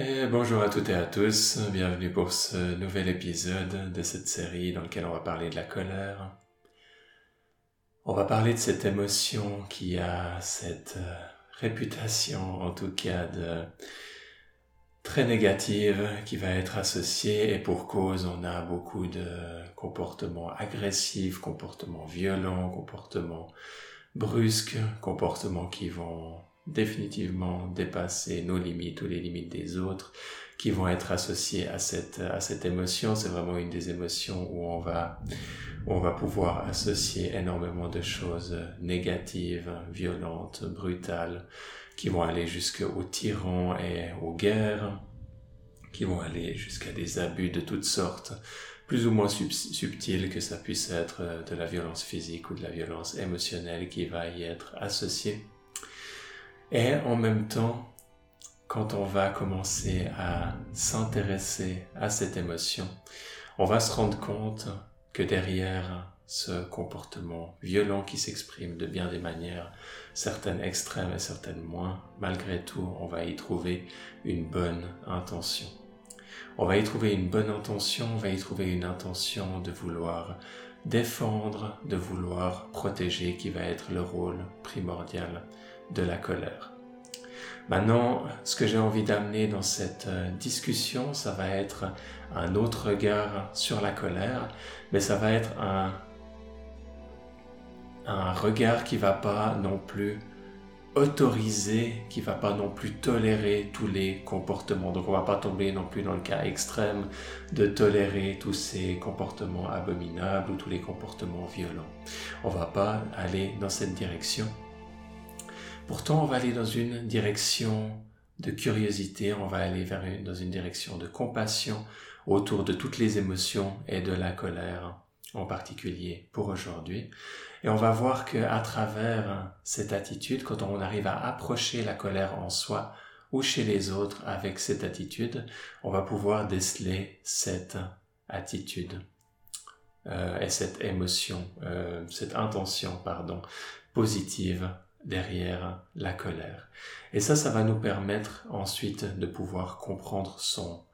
Et bonjour à toutes et à tous, bienvenue pour ce nouvel épisode de cette série dans lequel on va parler de la colère. On va parler de cette émotion qui a cette euh, réputation, en tout cas, de très négative, qui va être associée, et pour cause, on a beaucoup de comportements agressifs, comportements violents, comportements brusques, comportements qui vont définitivement dépasser nos limites ou les limites des autres qui vont être associées à cette, à cette émotion. C'est vraiment une des émotions où on va, où on va pouvoir associer énormément de choses négatives, violentes, brutales, qui vont aller jusqu'aux tyrans et aux guerres, qui vont aller jusqu'à des abus de toutes sortes, plus ou moins subtils que ça puisse être de la violence physique ou de la violence émotionnelle qui va y être associée. Et en même temps, quand on va commencer à s'intéresser à cette émotion, on va se rendre compte que derrière ce comportement violent qui s'exprime de bien des manières, certaines extrêmes et certaines moins, malgré tout, on va y trouver une bonne intention. On va y trouver une bonne intention, on va y trouver une intention de vouloir défendre, de vouloir protéger, qui va être le rôle primordial de la colère. Maintenant, ce que j'ai envie d'amener dans cette euh, discussion, ça va être un autre regard sur la colère, mais ça va être un, un regard qui va pas non plus autoriser, qui va pas non plus tolérer tous les comportements. Donc on va pas tomber non plus dans le cas extrême de tolérer tous ces comportements abominables ou tous les comportements violents. On va pas aller dans cette direction. Pourtant, on va aller dans une direction de curiosité, on va aller vers dans une direction de compassion autour de toutes les émotions et de la colère en particulier pour aujourd'hui. Et on va voir que à travers cette attitude, quand on arrive à approcher la colère en soi ou chez les autres avec cette attitude, on va pouvoir déceler cette attitude euh, et cette émotion, euh, cette intention, pardon, positive derrière la colère. Et ça, ça va nous permettre ensuite de pouvoir comprendre son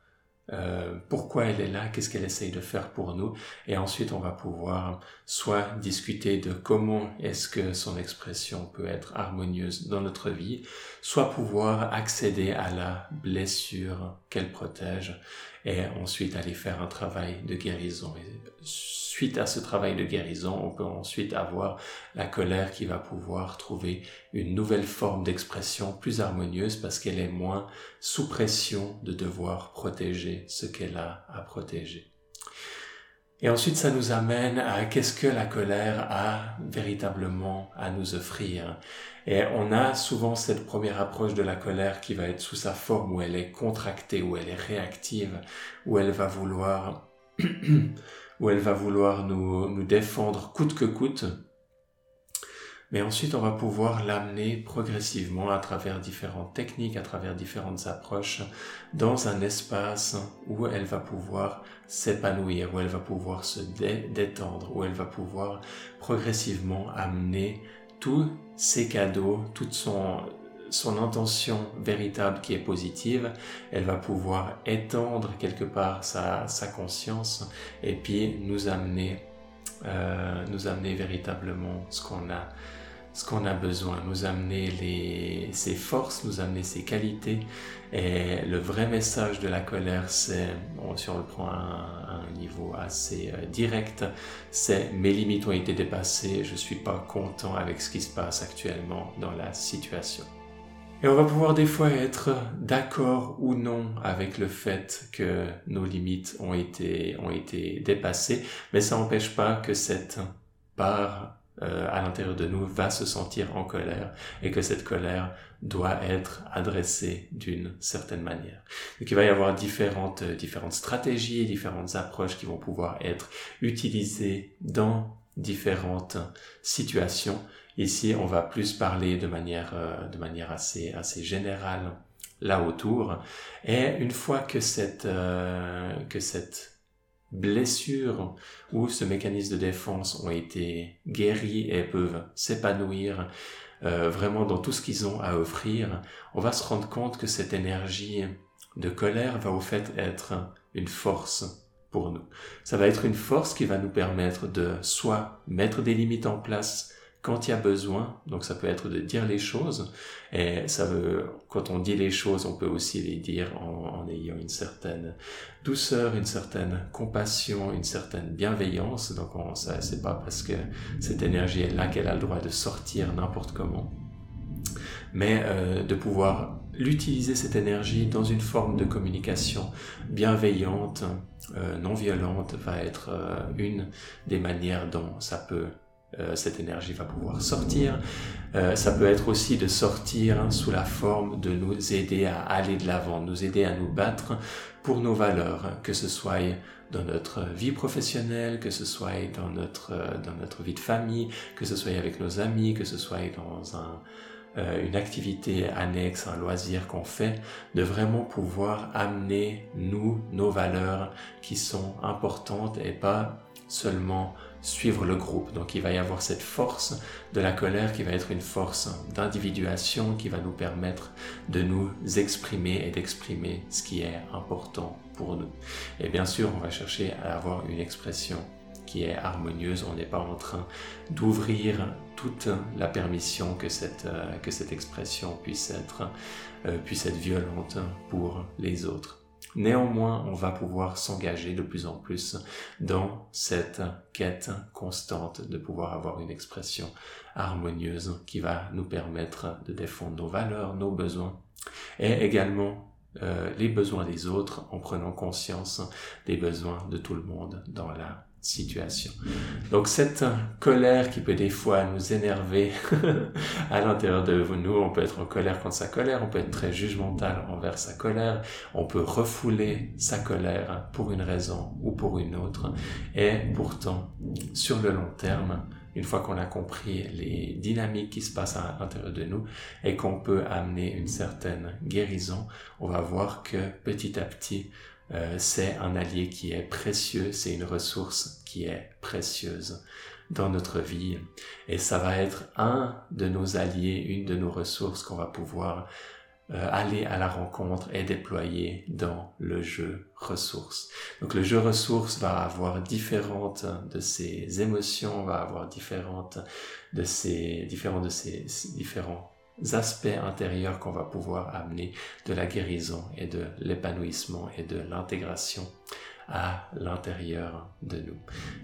euh, pourquoi elle est là, qu'est-ce qu'elle essaye de faire pour nous, et ensuite on va pouvoir soit discuter de comment est-ce que son expression peut être harmonieuse dans notre vie, soit pouvoir accéder à la blessure qu'elle protège, et ensuite aller faire un travail de guérison. Suite à ce travail de guérison, on peut ensuite avoir la colère qui va pouvoir trouver une nouvelle forme d'expression plus harmonieuse parce qu'elle est moins sous pression de devoir protéger ce qu'elle a à protéger. Et ensuite, ça nous amène à qu'est-ce que la colère a véritablement à nous offrir. Et on a souvent cette première approche de la colère qui va être sous sa forme où elle est contractée, où elle est réactive, où elle va vouloir, où elle va vouloir nous, nous défendre coûte que coûte. Mais ensuite, on va pouvoir l'amener progressivement à travers différentes techniques, à travers différentes approches, dans un espace où elle va pouvoir s'épanouir, où elle va pouvoir se détendre, où elle va pouvoir progressivement amener tous ses cadeaux, toute son, son intention véritable qui est positive, elle va pouvoir étendre quelque part sa, conscience et puis nous amener, euh, nous amener véritablement ce qu'on a ce a besoin, nous amener les, ses forces, nous amener ses qualités. Et le vrai message de la colère, c'est, si on le prend à un, niveau assez euh, direct, c'est mes limites ont été dépassées, je suis pas content avec ce qui se passe actuellement dans la situation. Et on va pouvoir des fois être d'accord ou non avec le fait que nos limites ont été, ont été dépassées, mais ça n'empêche pas que cette part euh, à l'intérieur de nous va se sentir en colère et que cette colère doit être adressée d'une certaine manière. Donc il va y avoir différentes, euh, différentes stratégies, différentes approches qui vont pouvoir être utilisées dans différentes situations. Ici, on va plus parler de manière, euh, de manière assez, assez générale là autour. Et une fois que cette, que cette blessures ou ce mécanisme de défense ont été guéris et peuvent s'épanouir euh, vraiment dans tout ce qu'ils ont à offrir, on va se rendre compte que cette énergie de colère va au fait être une force pour nous. Ça va être une force qui va nous permettre de soit mettre des limites en place quand il y a besoin, donc ça peut être de dire les choses, et ça veut, quand on dit les choses, on peut aussi les dire en, ayant une certaine douceur, une certaine compassion, une certaine bienveillance, donc on, ça, c'est pas parce que cette énergie est là qu'elle a le droit de sortir n'importe comment, mais euh, de pouvoir l'utiliser cette énergie dans une forme de communication bienveillante, euh, non violente, va être euh, une des manières dont ça peut cette énergie va pouvoir sortir. Ça peut être aussi de sortir sous la forme de nous aider à aller de l'avant, nous aider à nous battre pour nos valeurs, que ce soit dans notre vie professionnelle, que ce soit dans notre, dans notre vie de famille, que ce soit avec nos amis, que ce soit dans un, une activité annexe, un loisir qu'on fait, de vraiment pouvoir amener nous, nos valeurs qui sont importantes et pas seulement suivre le groupe. Donc il va y avoir cette force de la colère qui va être une force d'individuation qui va nous permettre de nous exprimer et d'exprimer ce qui est important pour nous. Et bien sûr, on va chercher à avoir une expression qui est harmonieuse. On n'est pas en train d'ouvrir toute la permission que cette, euh, que cette expression puisse être, euh, puisse être violente pour les autres. Néanmoins, on va pouvoir s'engager de plus en plus dans cette quête constante de pouvoir avoir une expression harmonieuse qui va nous permettre de défendre nos valeurs, nos besoins et également euh, les besoins des autres en prenant conscience des besoins de tout le monde dans la situation. Donc cette colère qui peut des fois nous énerver à l'intérieur de nous, on peut être en colère contre sa colère, on peut être très jugemental envers sa colère, on peut refouler sa colère pour une raison ou pour une autre, et pourtant, sur le long terme, une fois qu'on a compris les dynamiques qui se passent à l'intérieur de nous et qu'on peut amener une certaine guérison, on va voir que petit à petit, euh, c'est un allié qui est précieux, c'est une ressource qui est précieuse dans notre vie. Et ça va être un de nos alliés, une de nos ressources qu'on va pouvoir euh, aller à la rencontre et déployer dans le jeu ressources. Donc le jeu ressources va avoir différentes de ses émotions, va avoir différentes de ses différents de ses différents aspects intérieurs qu'on va pouvoir amener de la guérison et de l'épanouissement et de l'intégration à l'intérieur de nous.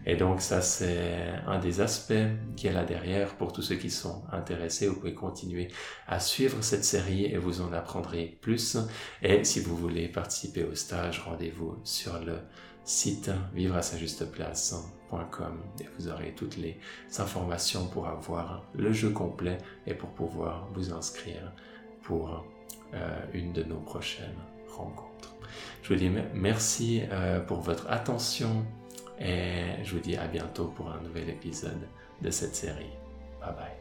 Et donc ça c'est un des aspects qui est là derrière pour tous ceux qui sont intéressés. Vous pouvez continuer à suivre cette série et vous en apprendrez plus. Et si vous voulez participer au stage, rendez-vous sur le site vivre à sa juste place.com et vous aurez toutes les informations pour avoir le jeu complet et pour pouvoir vous inscrire pour euh, une de nos prochaines rencontres. Je vous dis merci euh, pour votre attention et je vous dis à bientôt pour un nouvel épisode de cette série. Bye bye.